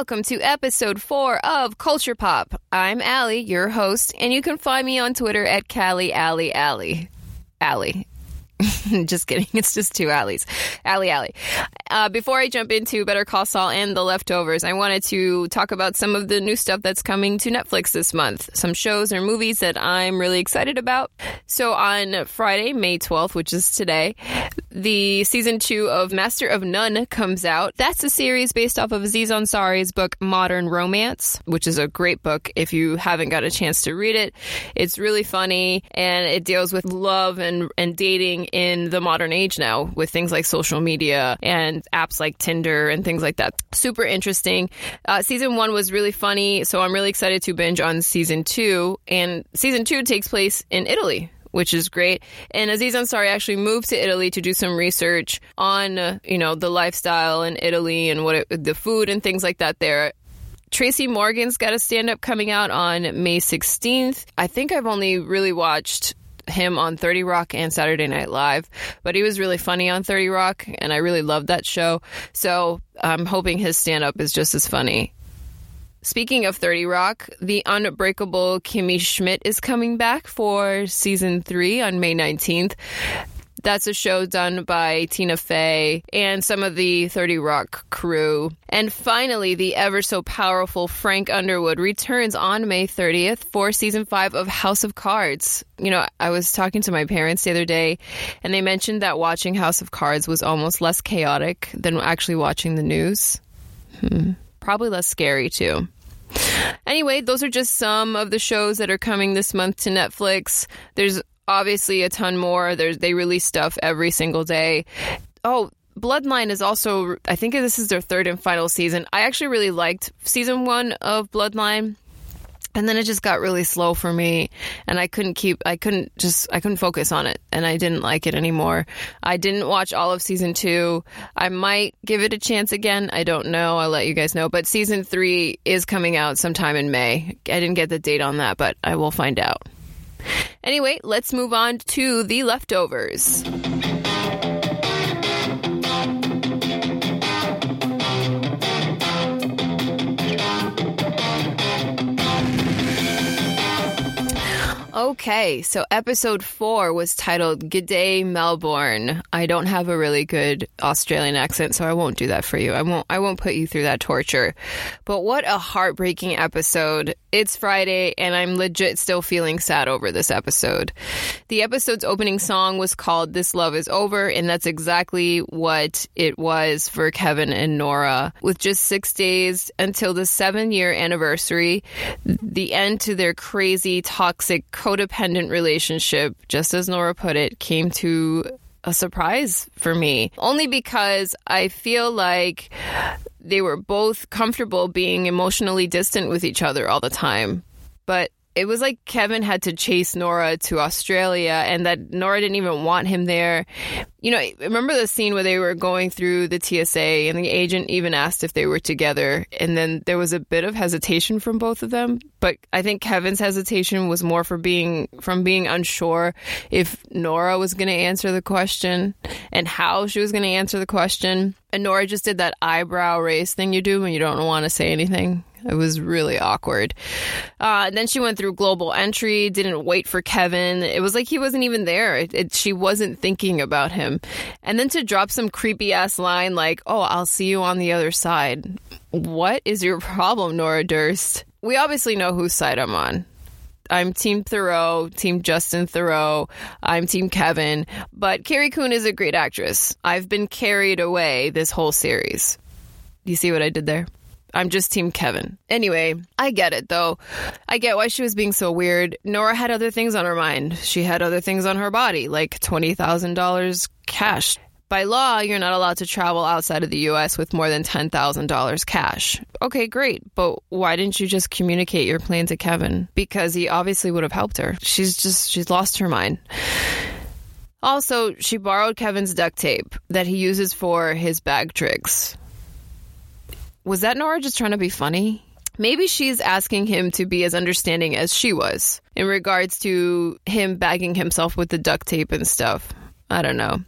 welcome to episode four of Culture Pop. I'm Aly, your host, and you can find me on Twitter at Callie Allie Allie. Allie. just kidding. It's just two alleys. Alley, alley. Uh, before I jump into Better Call Saul and The Leftovers, I wanted to talk about some of the new stuff that's coming to Netflix this month. Some shows or movies that I'm really excited about. So on Friday, May 12th, which is today, the season two of Master of None comes out. That's a series based off of Aziz Ansari's book Modern Romance, which is a great book if you haven't got a chance to read it. It's really funny and it deals with love and, and dating in the modern age now with things like social media and apps like Tinder and things like that. Super interesting. Uh, season one was really funny, so I'm really excited to binge on season two. And season two takes place in Italy, which is great. And Aziz Ansari actually moved to Italy to do some research on, uh, you know, the lifestyle in Italy and what it, the food and things like that there. Tracy Morgan's got a stand up coming out on May 16th. I think I've only really watched him on 30 Rock and Saturday Night Live, but he was really funny on 30 Rock, and I really loved that show. So I'm hoping his stand up is just as funny. Speaking of 30 Rock, the unbreakable Kimmy Schmidt is coming back for season three on May 19th. That's a show done by Tina Fey and some of the 30 Rock crew. And finally, the ever so powerful Frank Underwood returns on May 30th for season five of House of Cards. You know, I was talking to my parents the other day, and they mentioned that watching House of Cards was almost less chaotic than actually watching the news. Hmm. Probably less scary, too. Anyway, those are just some of the shows that are coming this month to Netflix. There's obviously a ton more. There's they release stuff every single day. Oh, Bloodline is also I think this is their third and final season. I actually really liked season 1 of Bloodline. And then it just got really slow for me and I couldn't keep I couldn't just I couldn't focus on it and I didn't like it anymore. I didn't watch all of season 2. I might give it a chance again. I don't know. I'll let you guys know, but season 3 is coming out sometime in May. I didn't get the date on that, but I will find out. Anyway, let's move on to the leftovers. Okay, so episode four was titled G'day Melbourne. I don't have a really good Australian accent, so I won't do that for you. I won't I won't put you through that torture. But what a heartbreaking episode. It's Friday and I'm legit still feeling sad over this episode. The episode's opening song was called This Love Is Over, and that's exactly what it was for Kevin and Nora. With just six days until the seven year anniversary, the end to their crazy, toxic, codependent relationship, just as Nora put it, came to a surprise for me. Only because I feel like they were both comfortable being emotionally distant with each other all the time. But it was like Kevin had to chase Nora to Australia and that Nora didn't even want him there. You know, remember the scene where they were going through the TSA and the agent even asked if they were together and then there was a bit of hesitation from both of them, but I think Kevin's hesitation was more for being from being unsure if Nora was going to answer the question and how she was going to answer the question. And Nora just did that eyebrow raise thing you do when you don't want to say anything. It was really awkward. Uh, then she went through global entry, didn't wait for Kevin. It was like he wasn't even there. It, it, she wasn't thinking about him. And then to drop some creepy ass line like, oh, I'll see you on the other side. What is your problem, Nora Durst? We obviously know whose side I'm on. I'm Team Theroux, Team Justin Theroux, I'm Team Kevin. But Carrie Coon is a great actress. I've been carried away this whole series. You see what I did there? I'm just Team Kevin. Anyway, I get it though. I get why she was being so weird. Nora had other things on her mind. She had other things on her body, like $20,000 cash. By law, you're not allowed to travel outside of the US with more than $10,000 cash. Okay, great, but why didn't you just communicate your plan to Kevin? Because he obviously would have helped her. She's just, she's lost her mind. Also, she borrowed Kevin's duct tape that he uses for his bag tricks. Was that Nora just trying to be funny? Maybe she's asking him to be as understanding as she was in regards to him bagging himself with the duct tape and stuff. I don't know.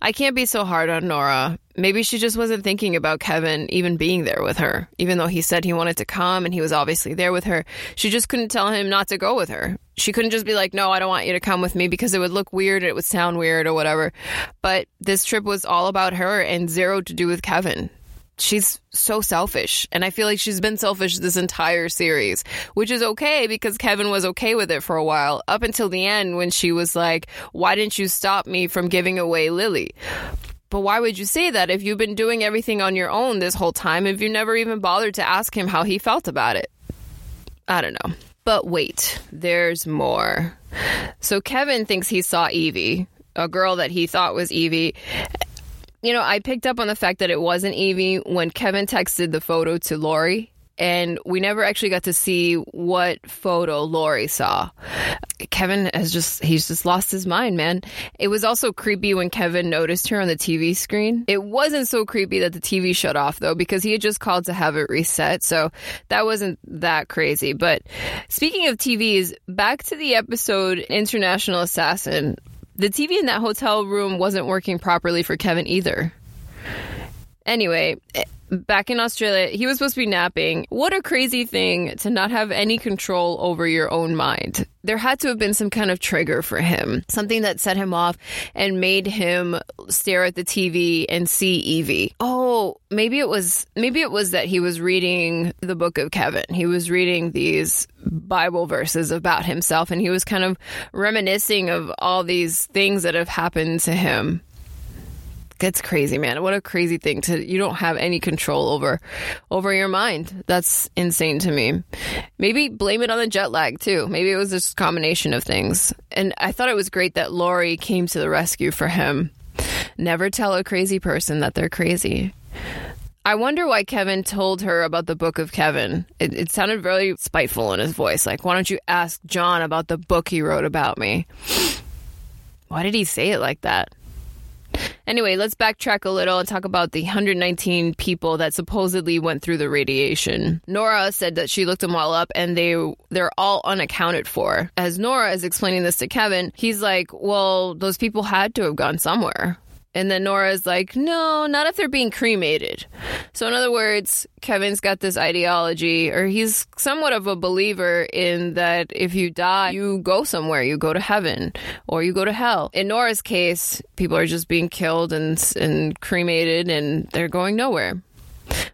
I can't be so hard on Nora. Maybe she just wasn't thinking about Kevin even being there with her. Even though he said he wanted to come and he was obviously there with her, she just couldn't tell him not to go with her. She couldn't just be like, no, I don't want you to come with me because it would look weird, and it would sound weird or whatever. But this trip was all about her and zero to do with Kevin she's so selfish. And I feel like she's been selfish this entire series, which is okay because Kevin was okay with it for a while up until the end when she was like, why didn't you stop me from giving away Lily? But why would you say that if you've been doing everything on your own this whole time, if you never even bothered to ask him how he felt about it? I don't know. But wait, there's more. So Kevin thinks he saw Evie, a girl that he thought was Evie. You know, I picked up on the fact that it wasn't Evie when Kevin texted the photo to Laurie and we never actually got to see what photo Laurie saw. Kevin has just he's just lost his mind, man. It was also creepy when Kevin noticed her on the TV screen. It wasn't so creepy that the TV shut off though because he had just called to have it reset. So that wasn't that crazy. But speaking of TVs, back to the episode International Assassin. The TV in that hotel room wasn't working properly for Kevin either. Anyway, back in Australia, he was supposed to be napping. What a crazy thing to not have any control over your own mind. There had to have been some kind of trigger for him, something that set him off and made him stare at the TV and see Evie. Oh, maybe it was maybe it was that he was reading the book of Kevin. He was reading these Bible verses about himself and he was kind of reminiscing of all these things that have happened to him it's crazy, man. What a crazy thing to you don't have any control over over your mind. That's insane to me. Maybe blame it on the jet lag too. Maybe it was just a combination of things. And I thought it was great that Laurie came to the rescue for him. Never tell a crazy person that they're crazy. I wonder why Kevin told her about the book of Kevin. It, it, sounded very spiteful in his voice. Like, why don't you ask John about the book he wrote about me? Why did he say it like that? Anyway, let's backtrack a little and talk about the 119 people that supposedly went through the radiation. Nora said that she looked them all up and they they're all unaccounted for. As Nora is explaining this to Kevin, he's like, "Well, those people had to have gone somewhere." And then Nora's like, no, not if they're being cremated. So, in other words, Kevin's got this ideology, or he's somewhat of a believer in that if you die, you go somewhere, you go to heaven, or you go to hell. In Nora's case, people are just being killed and, and cremated, and they're going nowhere.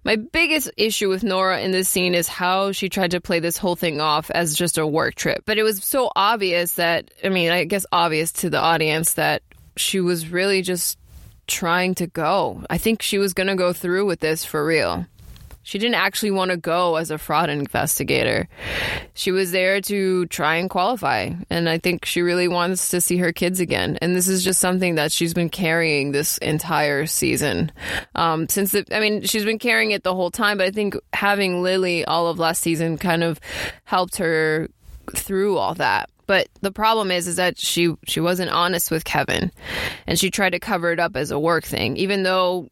My biggest issue with Nora in this scene is how she tried to play this whole thing off as just a work trip. But it was so obvious that, I mean, I guess obvious to the audience that she was really just trying to go. I think she was going to go through with this for real. She didn't actually want to go as a fraud investigator. She was there to try and qualify. And I think she really wants to see her kids again. And this is just something that she's been carrying this entire season. Um, since, the, I mean, she's been carrying it the whole time, but I think having Lily all of last season kind of helped her through all that. But the problem is, is that she she wasn't honest with Kevin, and she tried to cover it up as a work thing, even though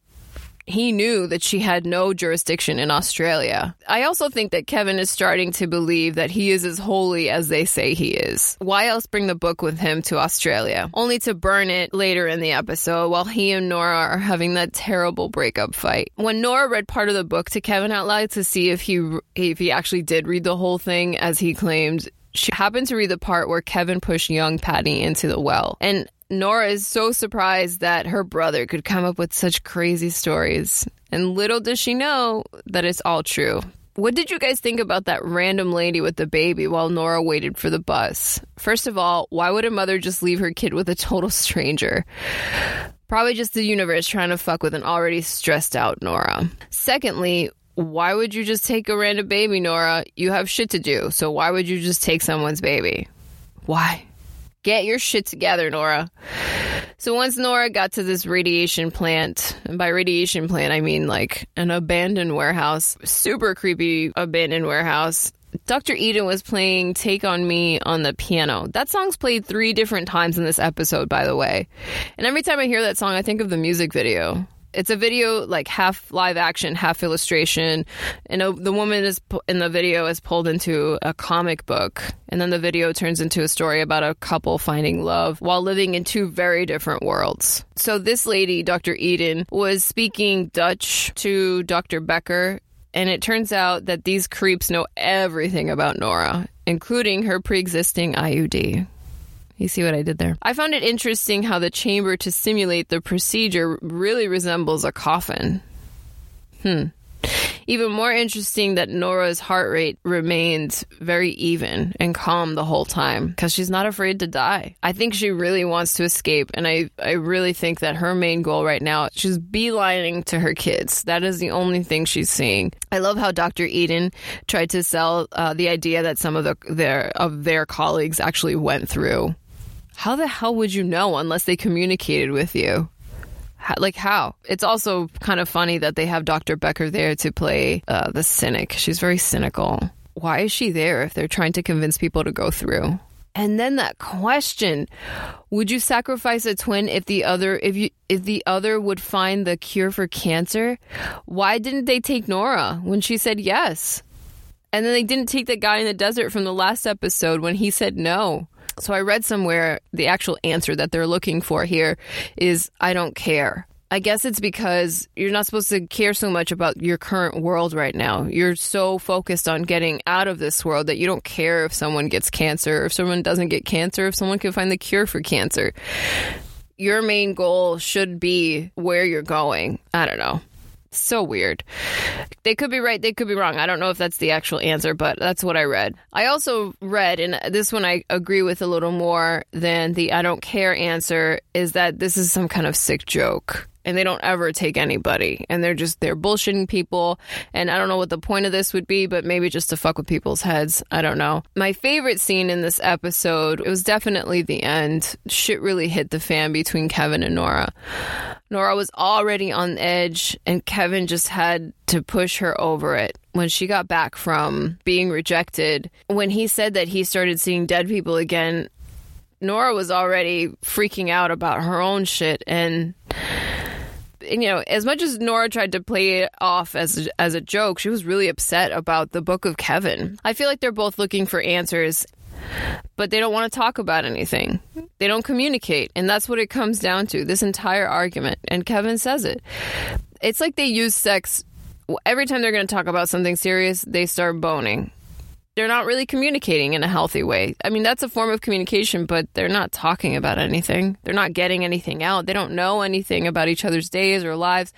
he knew that she had no jurisdiction in Australia. I also think that Kevin is starting to believe that he is as holy as they say he is. Why else bring the book with him to Australia? Only to burn it later in the episode while he and Nora are having that terrible breakup fight. When Nora read part of the book to Kevin out loud to see if he if he actually did read the whole thing as he claimed, she happened to read the part where Kevin pushed young Patty into the well. And Nora is so surprised that her brother could come up with such crazy stories. And little does she know that it's all true. What did you guys think about that random lady with the baby while Nora waited for the bus? First of all, why would a mother just leave her kid with a total stranger? Probably just the universe trying to fuck with an already stressed out Nora. Secondly, why would you just take a random baby, Nora? You have shit to do. So why would you just take someone's baby? Why? Get your shit together, Nora. So once Nora got to this radiation plant, and by radiation plant, I mean like an abandoned warehouse, super creepy abandoned warehouse. Dr. Eden was playing Take On Me on the piano. That song's played three different times in this episode, by the way. And every time I hear that song, I think of the music video It's a video like half live action, half illustration, and a, the woman is in the video is pulled into a comic book, and then the video turns into a story about a couple finding love while living in two very different worlds. So this lady, Dr. Eden, was speaking Dutch to Dr. Becker and it turns out that these creeps know everything about Nora, including her pre existing IUD. You see what I did there? I found it interesting how the chamber to simulate the procedure really resembles a coffin. Hmm. Even more interesting that Nora's heart rate remains very even and calm the whole time because she's not afraid to die. I think she really wants to escape, and I, I really think that her main goal right now, she's beelining to her kids. That is the only thing she's seeing. I love how Dr. Eden tried to sell uh, the idea that some of the, their of their colleagues actually went through. How the hell would you know unless they communicated with you? How, like how? It's also kind of funny that they have Dr. Becker there to play uh, the cynic. She's very cynical. Why is she there if they're trying to convince people to go through? And then that question, would you sacrifice a twin if the other if you if the other would find the cure for cancer? Why didn't they take Nora when she said yes? And then they didn't take the guy in the desert from the last episode when he said no. So I read somewhere the actual answer that they're looking for here is I don't care. I guess it's because you're not supposed to care so much about your current world right now. You're so focused on getting out of this world that you don't care if someone gets cancer, if someone doesn't get cancer, if someone can find the cure for cancer. Your main goal should be where you're going. I don't know. So weird. They could be right, they could be wrong. I don't know if that's the actual answer, but that's what I read. I also read, and this one I agree with a little more than the I don't care answer, is that this is some kind of sick joke and they don't ever take anybody and they're just they're bullshitting people. And i don't know what the point of this would be but maybe just to fuck with people's heads. I don't know. My favorite scene in this episode it was definitely the end. Shit really hit the fan between kevin and nora. Nora was already on edge and kevin just had to push her over it. When she got back from being rejected when he said that he started seeing dead people again Nora was already freaking out about her own shit and you know, as much as Nora tried to play it off as as a joke, she was really upset about the book of Kevin. I feel like they're both looking for answers, but they don't want to talk about anything. They don't communicate, and that's what it comes down to. This entire argument, and Kevin says it. It's like they use sex every time they're going to talk about something serious. They start boning they're not really communicating in a healthy way. I mean, that's a form of communication, but they're not talking about anything. They're not getting anything out. They don't know anything about each other's days or lives.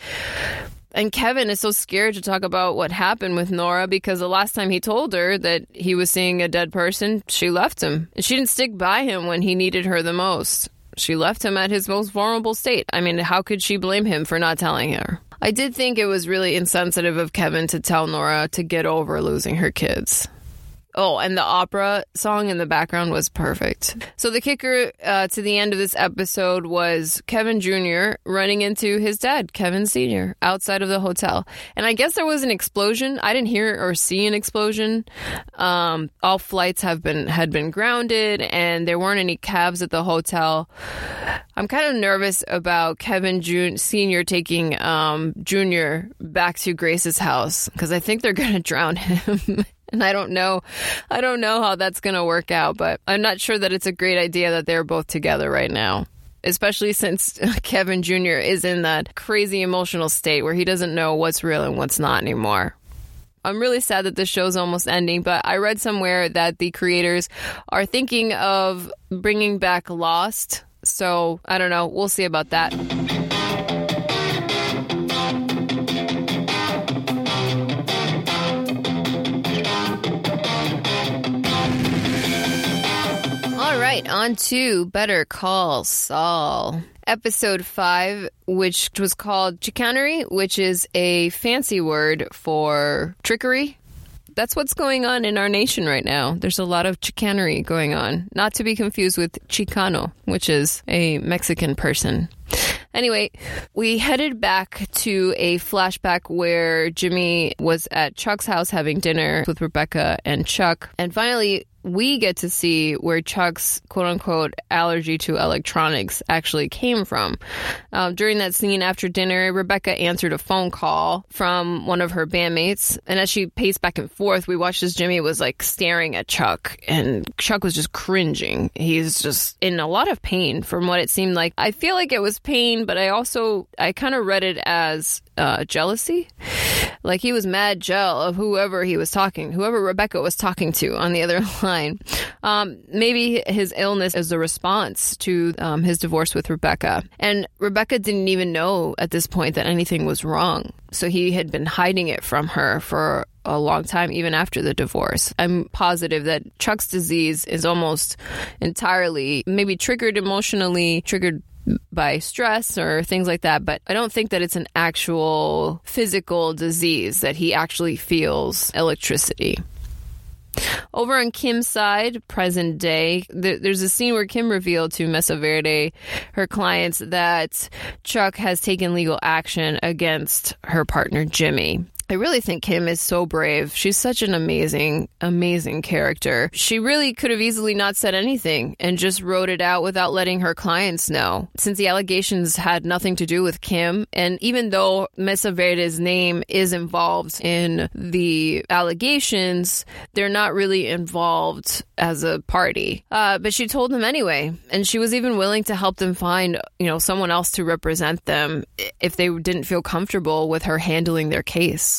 And Kevin is so scared to talk about what happened with Nora because the last time he told her that he was seeing a dead person, she left him. And she didn't stick by him when he needed her the most. She left him at his most vulnerable state. I mean, how could she blame him for not telling her? I did think it was really insensitive of Kevin to tell Nora to get over losing her kids. Oh, and the opera song in the background was perfect. So the kicker uh, to the end of this episode was Kevin Jr. running into his dad, Kevin Sr., outside of the hotel. And I guess there was an explosion. I didn't hear or see an explosion. Um, all flights have been had been grounded, and there weren't any cabs at the hotel. I'm kind of nervous about Kevin Jr. Sr. taking um, Jr. back to Grace's house because I think they're going to drown him. And I don't know, I don't know how that's going to work out, but I'm not sure that it's a great idea that they're both together right now. Especially since Kevin Jr. is in that crazy emotional state where he doesn't know what's real and what's not anymore. I'm really sad that the show's almost ending, but I read somewhere that the creators are thinking of bringing back Lost. So I don't know. We'll see about that. Right, on to Better Call Saul. Episode 5, which was called chicanery, which is a fancy word for trickery. That's what's going on in our nation right now. There's a lot of chicanery going on, not to be confused with Chicano, which is a Mexican person. Anyway, we headed back to a flashback where Jimmy was at Chuck's house having dinner with Rebecca and Chuck. And finally, we get to see where Chuck's quote unquote allergy to electronics actually came from. Uh, during that scene after dinner, Rebecca answered a phone call from one of her bandmates. And as she paced back and forth, we watched as Jimmy was like staring at Chuck, and Chuck was just cringing. He's just in a lot of pain from what it seemed like. I feel like it was pain, but I also, I kind of read it as uh, jealousy. Like he was mad gel of whoever he was talking, whoever Rebecca was talking to on the other line. Um, maybe his illness is a response to um, his divorce with Rebecca. And Rebecca didn't even know at this point that anything was wrong. So he had been hiding it from her for a long time, even after the divorce. I'm positive that Chuck's disease is almost entirely maybe triggered emotionally, triggered by stress or things like that, but I don't think that it's an actual physical disease that he actually feels electricity. Over on Kim's side, present day, there's a scene where Kim revealed to Mesa Verde, her clients, that Chuck has taken legal action against her partner Jimmy. I really think Kim is so brave. She's such an amazing, amazing character. She really could have easily not said anything and just wrote it out without letting her clients know. Since the allegations had nothing to do with Kim, and even though Mesa Verde's name is involved in the allegations, they're not really involved as a party. Uh, but she told them anyway, and she was even willing to help them find, you know, someone else to represent them if they didn't feel comfortable with her handling their case.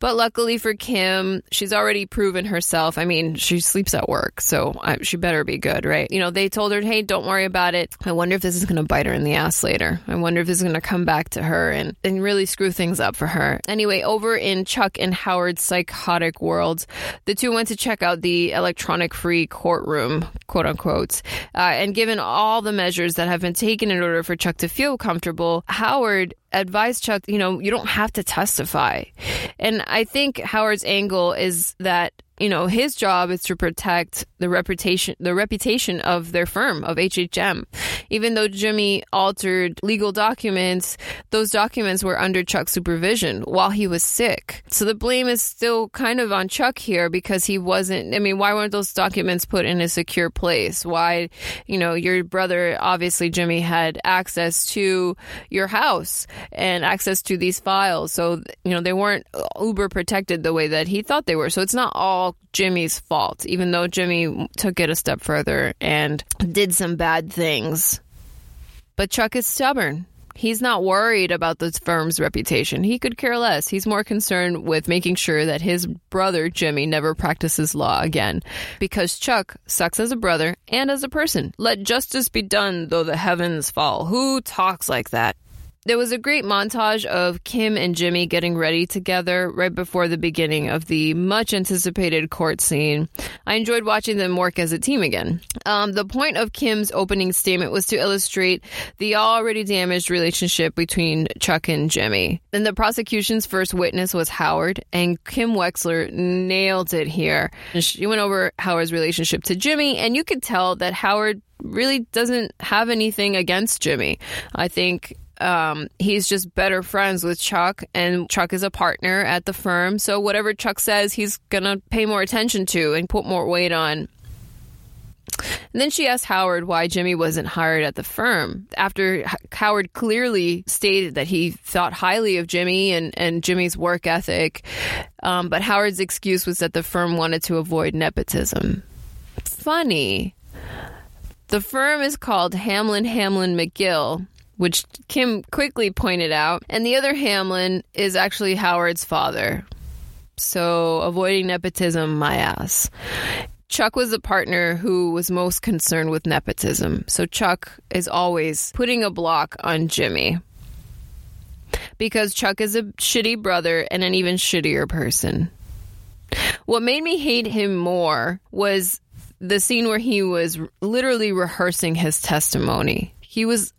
But luckily for Kim, she's already proven herself. I mean, she sleeps at work, so I, she better be good, right? You know, they told her, hey, don't worry about it. I wonder if this is going to bite her in the ass later. I wonder if this is going to come back to her and, and really screw things up for her. Anyway, over in Chuck and Howard's psychotic world, the two went to check out the electronic free courtroom, quote unquote. Uh, and given all the measures that have been taken in order for Chuck to feel comfortable, Howard advised Chuck, you know, you don't have to testify. And I think Howard's angle is that you know, his job is to protect the reputation the reputation of their firm of HHM. Even though Jimmy altered legal documents, those documents were under Chuck's supervision while he was sick. So the blame is still kind of on Chuck here because he wasn't I mean, why weren't those documents put in a secure place? Why, you know, your brother obviously Jimmy had access to your house and access to these files. So, you know, they weren't uber protected the way that he thought they were. So it's not all Jimmy's fault, even though Jimmy took it a step further and did some bad things. But Chuck is stubborn. He's not worried about the firm's reputation. He could care less. He's more concerned with making sure that his brother, Jimmy, never practices law again. Because Chuck sucks as a brother and as a person. Let justice be done though the heavens fall. Who talks like that? There was a great montage of Kim and Jimmy getting ready together right before the beginning of the much anticipated court scene. I enjoyed watching them work as a team again. Um, the point of Kim's opening statement was to illustrate the already damaged relationship between Chuck and Jimmy. Then the prosecution's first witness was Howard, and Kim Wexler nailed it here. She went over Howard's relationship to Jimmy, and you could tell that Howard really doesn't have anything against Jimmy. I think um, he's just better friends with Chuck, and Chuck is a partner at the firm. So whatever Chuck says, he's gonna pay more attention to and put more weight on. And then she asked Howard why Jimmy wasn't hired at the firm. After Howard clearly stated that he thought highly of Jimmy and, and Jimmy's work ethic, um, but Howard's excuse was that the firm wanted to avoid nepotism. Funny. The firm is called Hamlin Hamlin McGill, which Kim quickly pointed out. And the other Hamlin is actually Howard's father. So avoiding nepotism, my ass. Chuck was the partner who was most concerned with nepotism. So Chuck is always putting a block on Jimmy. Because Chuck is a shitty brother and an even shittier person. What made me hate him more was the scene where he was literally rehearsing his testimony. He was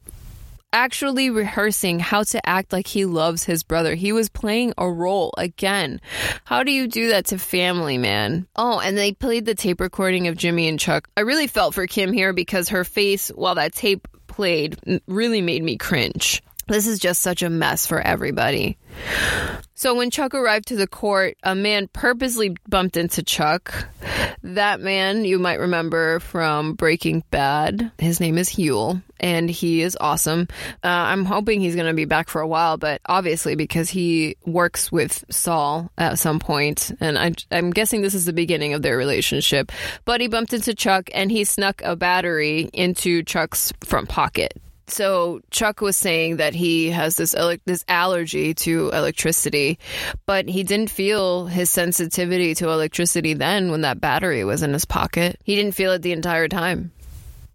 actually rehearsing how to act like he loves his brother. He was playing a role again. How do you do that to family, man? Oh, and they played the tape recording of Jimmy and Chuck. I really felt for Kim here because her face while that tape played really made me cringe. This is just such a mess for everybody. So when Chuck arrived to the court, a man purposely bumped into Chuck. That man, you might remember from Breaking Bad. His name is Huell, and he is awesome. Uh, I'm hoping he's going to be back for a while, but obviously because he works with Saul at some point, and I, I'm guessing this is the beginning of their relationship. But he bumped into Chuck, and he snuck a battery into Chuck's front pocket so Chuck was saying that he has this ele- this allergy to electricity, but he didn't feel his sensitivity to electricity then when that battery was in his pocket. He didn't feel it the entire time.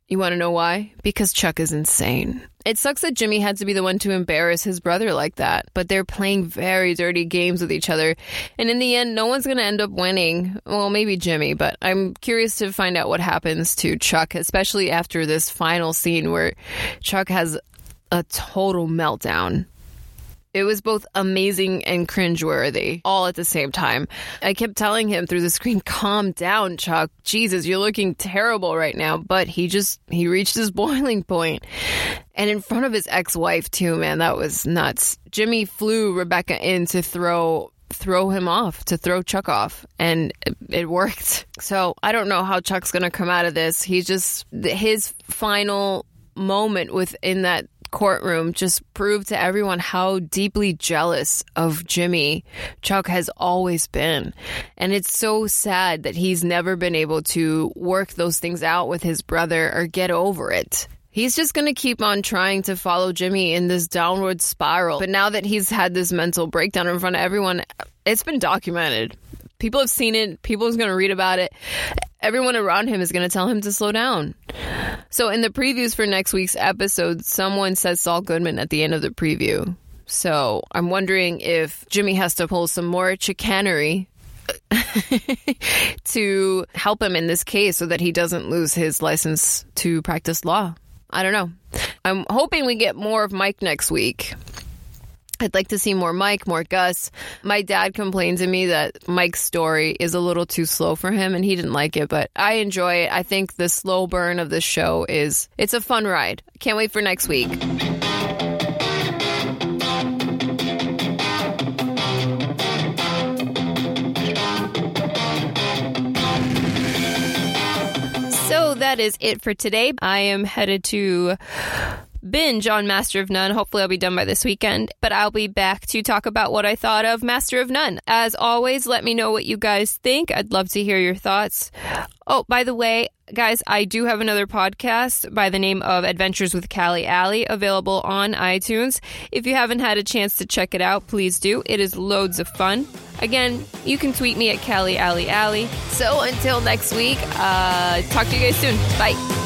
You want to know why? Because Chuck is insane. It sucks that Jimmy had to be the one to embarrass his brother like that, but they're playing very dirty games with each other. And in the end, no one's going to end up winning. Well, maybe Jimmy, but I'm curious to find out what happens to Chuck, especially after this final scene where Chuck has a total meltdown. It was both amazing and cringeworthy all at the same time. I kept telling him through the screen, calm down, Chuck. Jesus, you're looking terrible right now. But he just, he reached his boiling point. And in front of his ex wife, too, man, that was nuts. Jimmy flew Rebecca in to throw throw him off, to throw Chuck off, and it worked. So I don't know how Chuck's going to come out of this. He's just his final moment within that courtroom just proved to everyone how deeply jealous of Jimmy Chuck has always been. And it's so sad that he's never been able to work those things out with his brother or get over it. He's just going to keep on trying to follow Jimmy in this downward spiral. But now that he's had this mental breakdown in front of everyone, it's been documented. People have seen it. People are going to read about it. Everyone around him is going to tell him to slow down. So, in the previews for next week's episode, someone says Saul Goodman at the end of the preview. So, I'm wondering if Jimmy has to pull some more chicanery to help him in this case so that he doesn't lose his license to practice law. I don't know. I'm hoping we get more of Mike next week. I'd like to see more Mike, more Gus. My dad complained to me that Mike's story is a little too slow for him and he didn't like it, but I enjoy it. I think the slow burn of the show is it's a fun ride. Can't wait for next week. So that is it for today. I am headed to binge on Master of None. Hopefully, I'll be done by this weekend, but I'll be back to talk about what I thought of Master of None. As always, let me know what you guys think. I'd love to hear your thoughts. Oh, by the way, guys, I do have another podcast by the name of Adventures with Callie Alley available on iTunes. If you haven't had a chance to check it out, please do. It is loads of fun. Again, you can tweet me at Callie Alley Alley. So until next week, uh, talk to you guys soon. Bye.